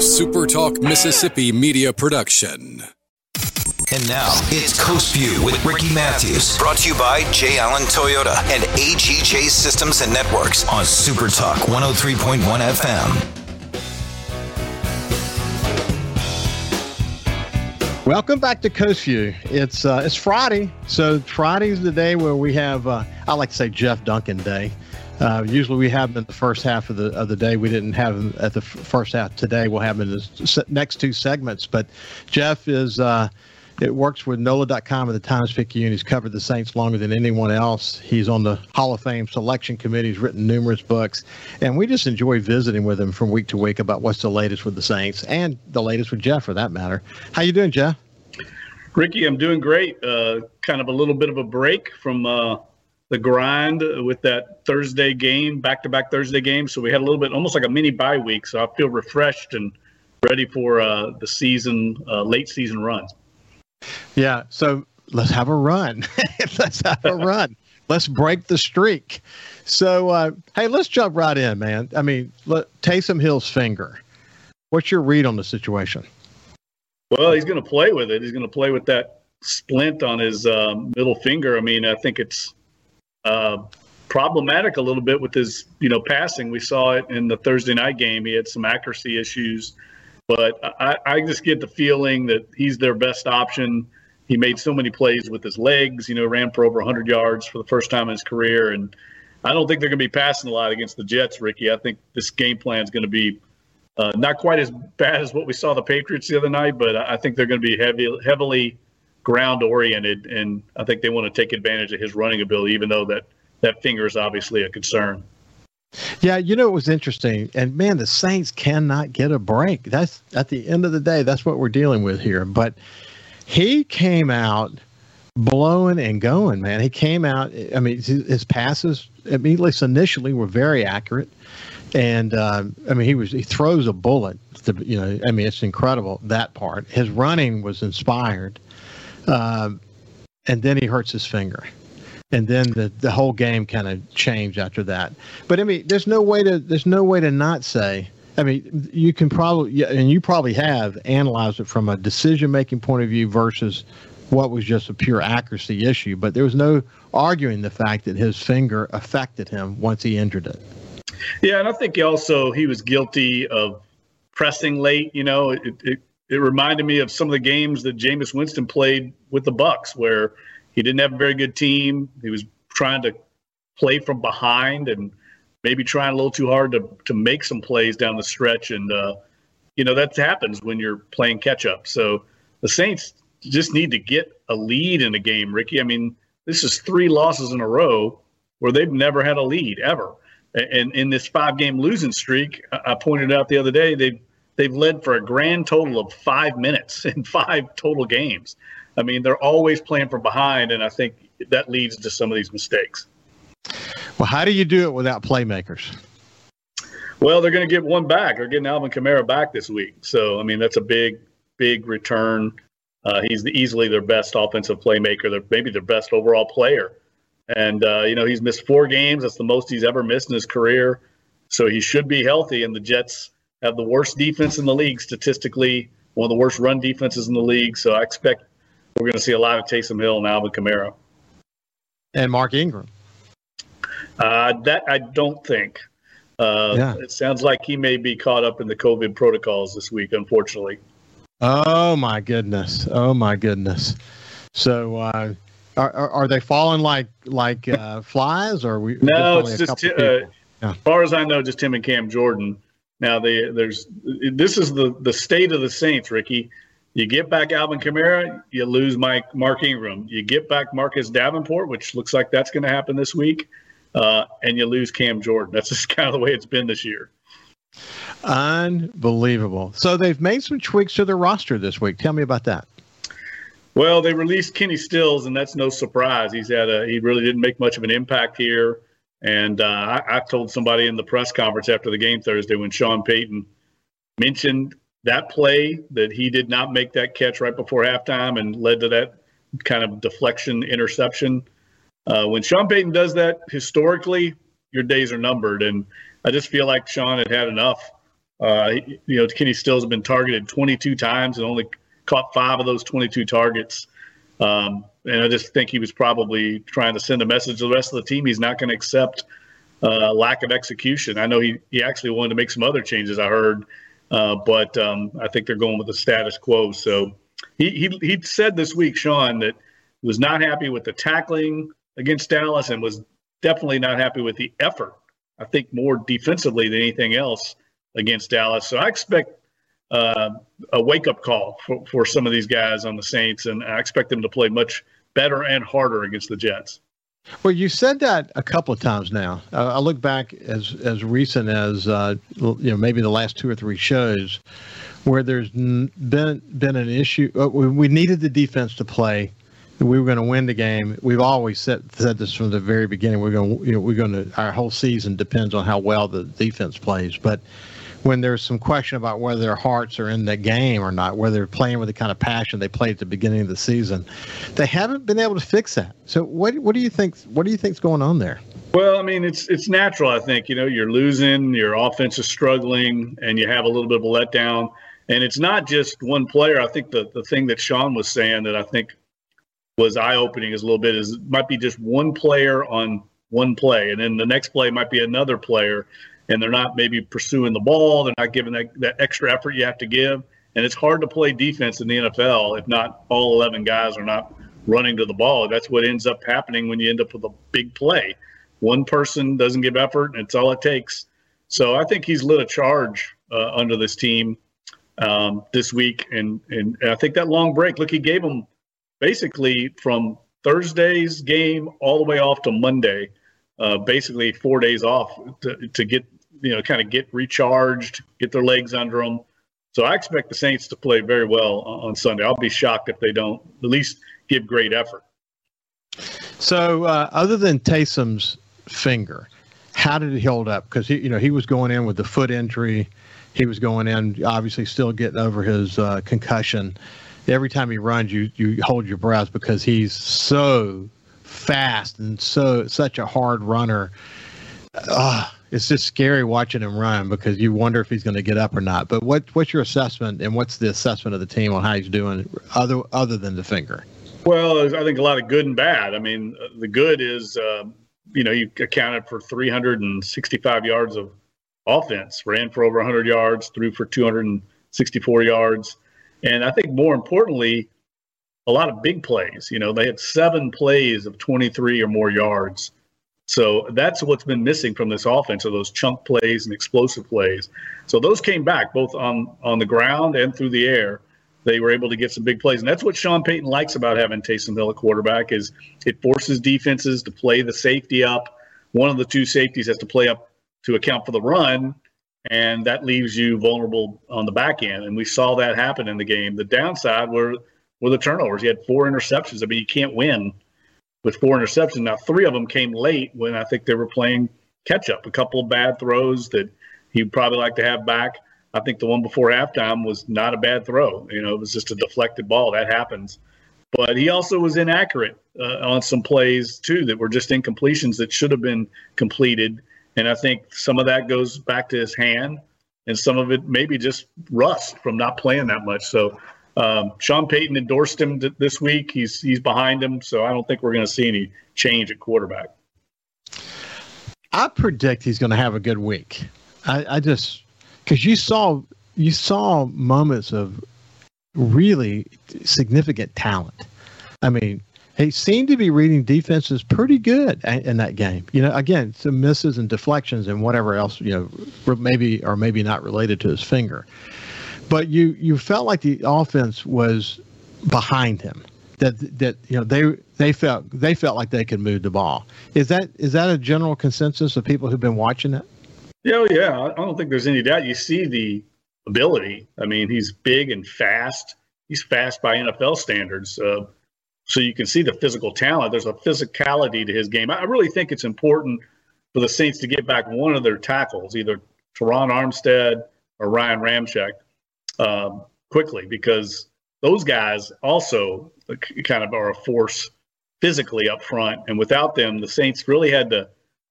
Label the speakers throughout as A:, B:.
A: a SuperTalk Mississippi media production.
B: And now it's Coast View with Ricky Matthews. Brought to you by J. Allen Toyota and AGJ Systems and Networks on SuperTalk 103.1 FM.
C: Welcome back to Coast View. It's uh, it's Friday, so Friday's the day where we have uh, I like to say Jeff Duncan Day. Uh, usually we have them in the first half of the of the day. We didn't have them at the f- first half today. We'll have them in the next two segments. But Jeff is uh, it works with NOLA.com and the Times Picayune. He's covered the Saints longer than anyone else. He's on the Hall of Fame selection committee. He's written numerous books, and we just enjoy visiting with him from week to week about what's the latest with the Saints and the latest with Jeff, for that matter. How you doing, Jeff?
D: Ricky, I'm doing great. Uh, kind of a little bit of a break from uh, the grind with that Thursday game, back-to-back Thursday game. So we had a little bit, almost like a mini bye week. So I feel refreshed and ready for uh, the season, uh, late season run.
C: Yeah. So let's have a run. let's have a run. Let's break the streak. So, uh, hey, let's jump right in, man. I mean, let, Taysom Hill's finger. What's your read on the situation?
D: Well, he's going to play with it. He's going to play with that splint on his uh, middle finger. I mean, I think it's uh, problematic a little bit with his, you know, passing. We saw it in the Thursday night game. He had some accuracy issues, but I, I just get the feeling that he's their best option. He made so many plays with his legs. You know, ran for over 100 yards for the first time in his career, and I don't think they're going to be passing a lot against the Jets, Ricky. I think this game plan is going to be uh, not quite as bad as what we saw the Patriots the other night, but I think they're going to be heavy, heavily ground oriented, and I think they want to take advantage of his running ability, even though that that finger is obviously a concern.
C: Yeah, you know it was interesting, and man, the Saints cannot get a break. That's at the end of the day, that's what we're dealing with here. But he came out blowing and going, man. He came out. I mean, his passes, at least initially, were very accurate and uh, I mean he was he throws a bullet. To, you know, I mean it's incredible that part. His running was inspired, uh, and then he hurts his finger, and then the the whole game kind of changed after that. But I mean, there's no way to there's no way to not say. I mean, you can probably and you probably have analyzed it from a decision making point of view versus what was just a pure accuracy issue. But there was no arguing the fact that his finger affected him once he injured it.
D: Yeah, and I think also he was guilty of pressing late. You know, it, it, it reminded me of some of the games that Jameis Winston played with the Bucs, where he didn't have a very good team. He was trying to play from behind and maybe trying a little too hard to to make some plays down the stretch. And uh, you know that happens when you're playing catch up. So the Saints just need to get a lead in a game, Ricky. I mean, this is three losses in a row where they've never had a lead ever. And in this five game losing streak, I pointed out the other day, they've, they've led for a grand total of five minutes in five total games. I mean, they're always playing from behind, and I think that leads to some of these mistakes.
C: Well, how do you do it without playmakers?
D: Well, they're going to get one back. They're getting Alvin Kamara back this week. So, I mean, that's a big, big return. Uh, he's the, easily their best offensive playmaker. They're maybe their best overall player. And, uh, you know, he's missed four games. That's the most he's ever missed in his career. So he should be healthy. And the Jets have the worst defense in the league statistically, one of the worst run defenses in the league. So I expect we're going to see a lot of Taysom Hill and Alvin Kamara.
C: And Mark Ingram.
D: Uh, that I don't think. Uh, yeah. It sounds like he may be caught up in the COVID protocols this week, unfortunately.
C: Oh, my goodness. Oh, my goodness. So, uh, are, are, are they falling like like uh, flies, or we?
D: No, it's just t- uh, yeah. as far as I know, just him and Cam Jordan. Now they, there's this is the the state of the Saints, Ricky. You get back Alvin Kamara, you lose Mike Mark Ingram. You get back Marcus Davenport, which looks like that's going to happen this week, uh, and you lose Cam Jordan. That's just kind of the way it's been this year.
C: Unbelievable. So they've made some tweaks to their roster this week. Tell me about that.
D: Well, they released Kenny Stills, and that's no surprise. He's had a he really didn't make much of an impact here. And uh, I, I told somebody in the press conference after the game Thursday when Sean Payton mentioned that play that he did not make that catch right before halftime and led to that kind of deflection interception. Uh, when Sean Payton does that historically, your days are numbered. And I just feel like Sean had had enough Uh, you know, Kenny Stills has been targeted 22 times and only caught five of those 22 targets. Um, and I just think he was probably trying to send a message to the rest of the team. He's not going to accept uh, lack of execution. I know he, he actually wanted to make some other changes, I heard, uh, but um, I think they're going with the status quo. So he, he, he said this week, Sean, that he was not happy with the tackling against Dallas and was definitely not happy with the effort. I think more defensively than anything else against Dallas. So I expect uh, a wake up call for, for some of these guys on the Saints, and I expect them to play much better and harder against the Jets.
C: Well, you said that a couple of times now. Uh, I look back as as recent as uh, you know maybe the last two or three shows where there's been been an issue. Uh, we needed the defense to play. We were going to win the game. We've always said said this from the very beginning. We're going, you know, we're going to. Our whole season depends on how well the defense plays. But when there's some question about whether their hearts are in the game or not, whether they're playing with the kind of passion they played at the beginning of the season, they haven't been able to fix that. So what what do you think? What do you think's going on there?
D: Well, I mean, it's it's natural. I think you know you're losing, your offense is struggling, and you have a little bit of a letdown. And it's not just one player. I think the the thing that Sean was saying that I think was eye opening is a little bit is it might be just one player on one play, and then the next play might be another player and they're not maybe pursuing the ball. They're not giving that, that extra effort you have to give. And it's hard to play defense in the NFL if not all 11 guys are not running to the ball. That's what ends up happening when you end up with a big play. One person doesn't give effort, and it's all it takes. So I think he's lit a charge uh, under this team um, this week, and, and I think that long break. Look, he gave them basically from Thursday's game all the way off to Monday, uh, basically four days off to, to get you know, kind of get recharged, get their legs under them. So I expect the Saints to play very well on Sunday. I'll be shocked if they don't at least give great effort.
C: So, uh, other than Taysom's finger, how did he hold up? Because you know, he was going in with the foot injury. He was going in, obviously, still getting over his uh, concussion. Every time he runs, you you hold your breath because he's so fast and so such a hard runner. Uh, it's just scary watching him run because you wonder if he's going to get up or not. But what what's your assessment and what's the assessment of the team on how he's doing other other than the finger?
D: Well, I think a lot of good and bad. I mean, the good is uh, you know you accounted for 365 yards of offense, ran for over 100 yards, threw for 264 yards, and I think more importantly, a lot of big plays. You know, they had seven plays of 23 or more yards so that's what's been missing from this offense are those chunk plays and explosive plays. So those came back both on on the ground and through the air. They were able to get some big plays, and that's what Sean Payton likes about having Taysom Hill at quarterback is it forces defenses to play the safety up. One of the two safeties has to play up to account for the run, and that leaves you vulnerable on the back end. And we saw that happen in the game. The downside were were the turnovers. He had four interceptions. I mean, you can't win with four interceptions. Now, three of them came late when I think they were playing catch up. A couple of bad throws that he'd probably like to have back. I think the one before halftime was not a bad throw. You know, it was just a deflected ball. That happens. But he also was inaccurate uh, on some plays, too, that were just incompletions that should have been completed. And I think some of that goes back to his hand, and some of it maybe just rust from not playing that much. So um, Sean Payton endorsed him this week. He's he's behind him, so I don't think we're going to see any change at quarterback.
C: I predict he's going to have a good week. I, I just because you saw you saw moments of really significant talent. I mean, he seemed to be reading defenses pretty good in that game. You know, again, some misses and deflections and whatever else, you know, maybe or maybe not related to his finger but you you felt like the offense was behind him. That that you know they they felt they felt like they could move the ball. Is that is that a general consensus of people who've been watching it?
D: Yeah, yeah. I don't think there's any doubt. You see the ability. I mean, he's big and fast. He's fast by NFL standards. Uh, so you can see the physical talent. There's a physicality to his game. I really think it's important for the Saints to get back one of their tackles, either Terron Armstead or Ryan Ramczyk um, quickly because those guys also kind of are a force physically up front. And without them, the Saints really had to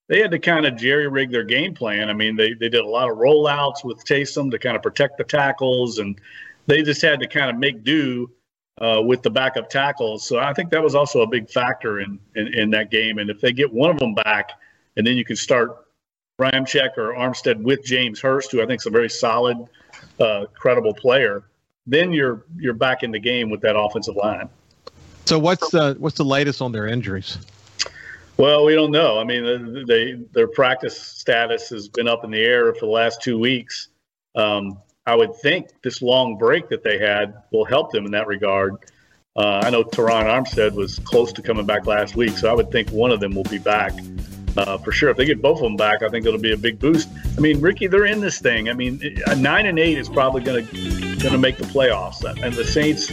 D: they had to kind of jerry rig their game plan. I mean, they, they did a lot of rollouts with Taysom to kind of protect the tackles, and they just had to kind of make do uh, with the backup tackles. So I think that was also a big factor in, in, in that game. And if they get one of them back, and then you can start Ramczyk or Armstead with James Hurst, who I think is a very solid, uh, credible player, then you're you're back in the game with that offensive line.
C: So what's the what's the latest on their injuries?
D: Well, we don't know. I mean, they their practice status has been up in the air for the last two weeks. Um, I would think this long break that they had will help them in that regard. Uh, I know Terron Armstead was close to coming back last week, so I would think one of them will be back uh, for sure. If they get both of them back, I think it'll be a big boost. I mean, Ricky, they're in this thing. I mean, a nine and eight is probably going to going to make the playoffs, and the Saints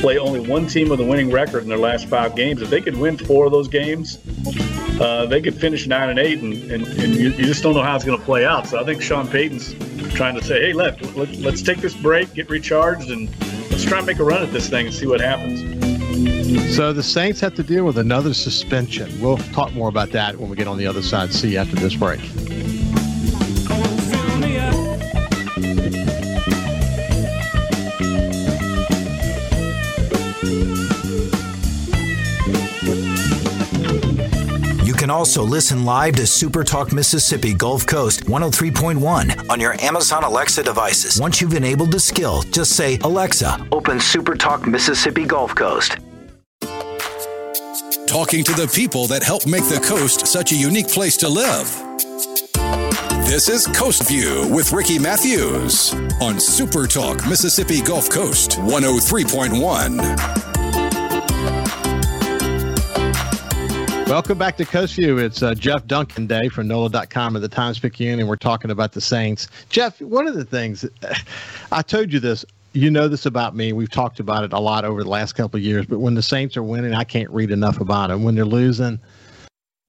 D: play only one team with a winning record in their last five games. If they could win four of those games, uh, they could finish nine and eight, and, and, and you, you, just don't know how it's going to play out. So I think Sean Payton's trying to say, hey, let, let, let's take this break, get recharged, and let's try and make a run at this thing and see what happens.
C: So the Saints have to deal with another suspension. We'll talk more about that when we get on the other side. See you after this break.
B: You can also listen live to Super Talk Mississippi Gulf Coast 103.1 on your Amazon Alexa devices. Once you've enabled the skill, just say, Alexa, open Super Talk Mississippi Gulf Coast
A: talking to the people that help make the coast such a unique place to live. This is Coast View with Ricky Matthews on Super Talk Mississippi Gulf Coast 103.1.
C: Welcome back to Coast View. It's uh, Jeff Duncan Day from NOLA.com of the Times Picayune, and we're talking about the Saints. Jeff, one of the things, I told you this you know this about me. We've talked about it a lot over the last couple of years. But when the Saints are winning, I can't read enough about them. When they're losing,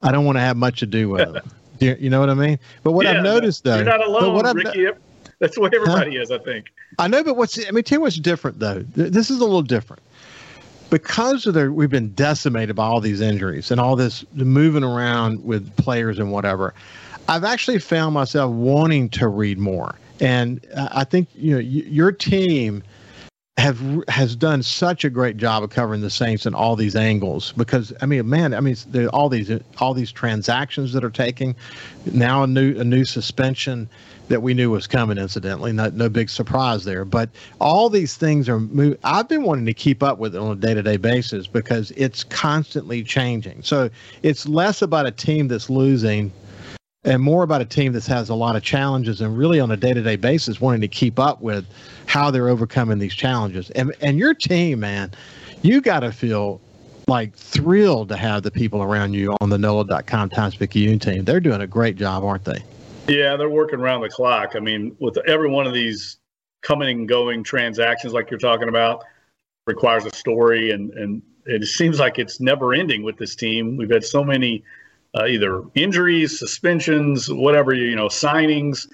C: I don't want to have much to do with them. you, you know what I mean? But what yeah, I've noticed though,
D: you're not alone, what Ricky. That's the way everybody huh? is, I think.
C: I know, but what's I mean, tell you what's different though. This is a little different because of their, we've been decimated by all these injuries and all this moving around with players and whatever. I've actually found myself wanting to read more. And I think you know your team have has done such a great job of covering the Saints in all these angles because I mean, man, I mean, all these all these transactions that are taking now a new a new suspension that we knew was coming. Incidentally, not no big surprise there, but all these things are. Move, I've been wanting to keep up with it on a day to day basis because it's constantly changing. So it's less about a team that's losing and more about a team that has a lot of challenges and really on a day-to-day basis wanting to keep up with how they're overcoming these challenges and and your team man you got to feel like thrilled to have the people around you on the NOLA.com Times Picayune team. They're doing a great job, aren't they?
D: Yeah, they're working around the clock. I mean, with every one of these coming and going transactions like you're talking about requires a story and and it seems like it's never ending with this team. We've had so many uh, either injuries, suspensions, whatever, you know, signings.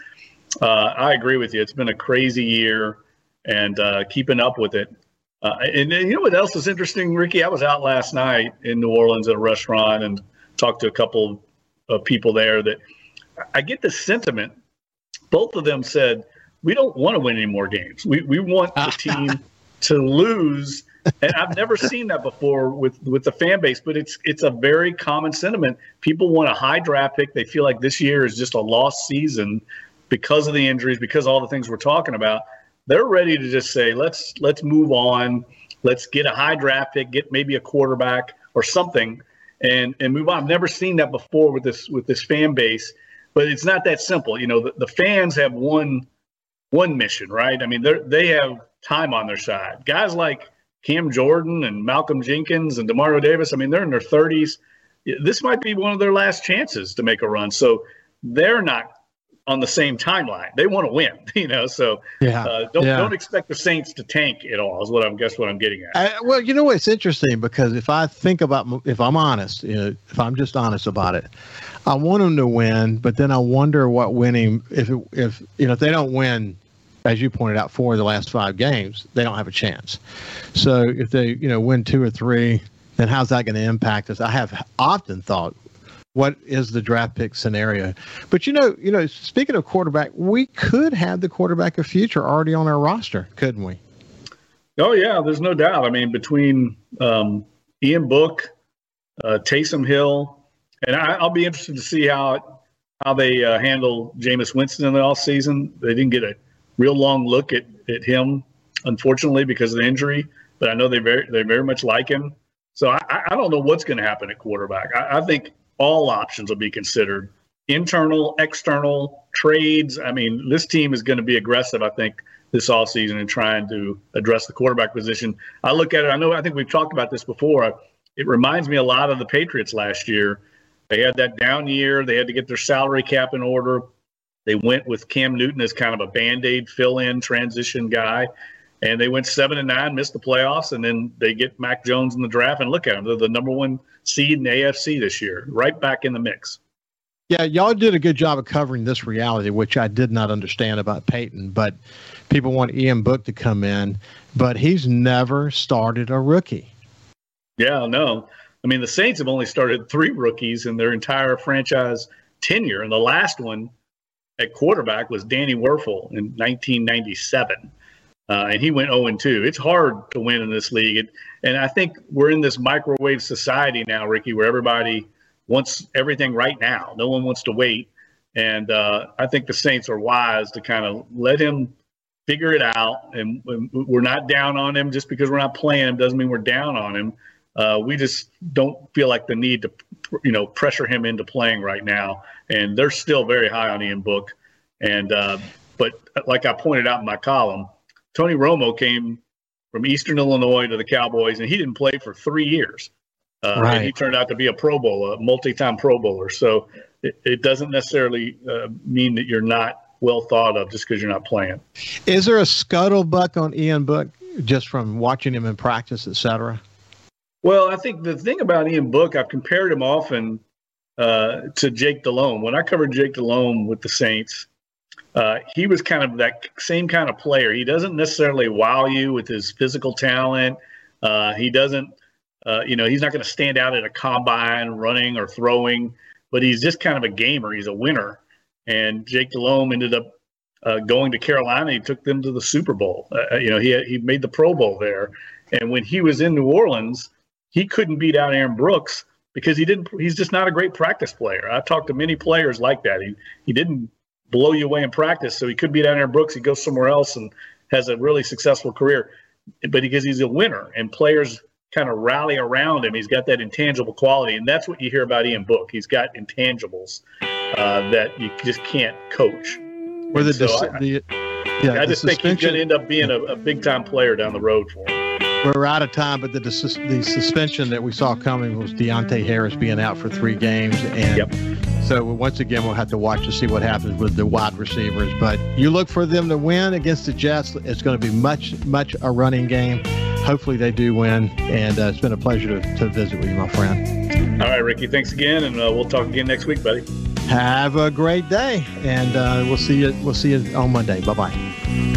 D: Uh, I agree with you. It's been a crazy year and uh, keeping up with it. Uh, and, and, you know what else is interesting, Ricky? I was out last night in New Orleans at a restaurant and talked to a couple of people there that I get the sentiment. Both of them said, we don't want to win any more games. We, we want the team to lose and I've never seen that before with with the fan base, but it's it's a very common sentiment. People want a high draft pick. They feel like this year is just a lost season because of the injuries, because all the things we're talking about. They're ready to just say, let's let's move on. Let's get a high draft pick, get maybe a quarterback or something, and and move on. I've never seen that before with this with this fan base, but it's not that simple. You know, the, the fans have one one mission, right? I mean, they they have time on their side. Guys like Cam Jordan and Malcolm Jenkins and Demario Davis, I mean, they're in their 30s. This might be one of their last chances to make a run. So they're not on the same timeline. They want to win, you know. So yeah, uh, don't yeah. don't expect the Saints to tank at all. Is what I'm guess what I'm getting at.
C: I, well, you know it's interesting because if I think about if I'm honest, you know, if I'm just honest about it, I want them to win, but then I wonder what winning if if you know if they don't win as you pointed out, four of the last five games, they don't have a chance. So if they, you know, win two or three, then how's that going to impact us? I have often thought what is the draft pick scenario. But you know, you know, speaking of quarterback, we could have the quarterback of future already on our roster, couldn't we?
D: Oh yeah, there's no doubt. I mean, between um, Ian Book, uh, Taysom Hill, and I, will be interested to see how how they uh, handle Jameis Winston in the off season. They didn't get a real long look at, at him, unfortunately, because of the injury. But I know they very they very much like him. So I, I don't know what's going to happen at quarterback. I, I think all options will be considered internal, external trades. I mean, this team is going to be aggressive. I think this offseason in trying to address the quarterback position. I look at it, I know, I think we've talked about this before. It reminds me a lot of the Patriots last year. They had that down year, they had to get their salary cap in order. They went with Cam Newton as kind of a band aid fill in transition guy. And they went seven and nine, missed the playoffs, and then they get Mac Jones in the draft. And look at them; they're the number one seed in the AFC this year, right back in the mix.
C: Yeah, y'all did a good job of covering this reality, which I did not understand about Payton. But people want Ian Book to come in, but he's never started a rookie.
D: Yeah, no. I mean, the Saints have only started three rookies in their entire franchise tenure, and the last one at quarterback was Danny Wuerffel in 1997. Uh, and he went 0 2. It's hard to win in this league. and I think we're in this microwave society now, Ricky, where everybody wants everything right now. No one wants to wait. And uh, I think the Saints are wise to kind of let him figure it out. And we're not down on him just because we're not playing him doesn't mean we're down on him. Uh, we just don't feel like the need to, you know, pressure him into playing right now. And they're still very high on Ian Book. And uh, but like I pointed out in my column, Tony Romo came from Eastern Illinois to the Cowboys, and he didn't play for three years. Uh, right. And he turned out to be a Pro Bowler, a multi-time Pro Bowler. So it, it doesn't necessarily uh, mean that you're not well thought of just because you're not playing.
C: Is there a scuttlebutt on Ian Book just from watching him in practice, et cetera?
D: Well, I think the thing about Ian Book, I've compared him often uh, to Jake Delhomme. When I covered Jake Delhomme with the Saints, uh, he was kind of that same kind of player. He doesn't necessarily wow you with his physical talent. Uh, he doesn't uh, you know, he's not going to stand out at a combine running or throwing, but he's just kind of a gamer. He's a winner. And Jake Delhomme ended up uh, going to Carolina. He took them to the Super Bowl. Uh, uh you know, he he made the Pro Bowl there. And when he was in New Orleans, he couldn't beat out Aaron Brooks because he didn't. He's just not a great practice player. I've talked to many players like that. He he didn't blow you away in practice, so he could beat out Aaron Brooks. He goes somewhere else and has a really successful career. But because he's a winner, and players kind of rally around him. He's got that intangible quality, and that's what you hear about Ian Book. He's got intangibles uh, that you just can't coach.
C: Or the, so dis- I, the
D: yeah, I just think he's going to end up being a, a big time player down the road for him.
C: We're out of time, but the the suspension that we saw coming was Deonte Harris being out for three games, and yep. so once again we'll have to watch to see what happens with the wide receivers. But you look for them to win against the Jets. It's going to be much much a running game hopefully they do win. And uh, it's been a pleasure to, to visit with you, my friend.
D: All right, Ricky. Thanks again, and uh, we'll talk again next week, buddy.
C: Have a great day, and uh, we'll see you. We'll see you on Monday. Bye bye.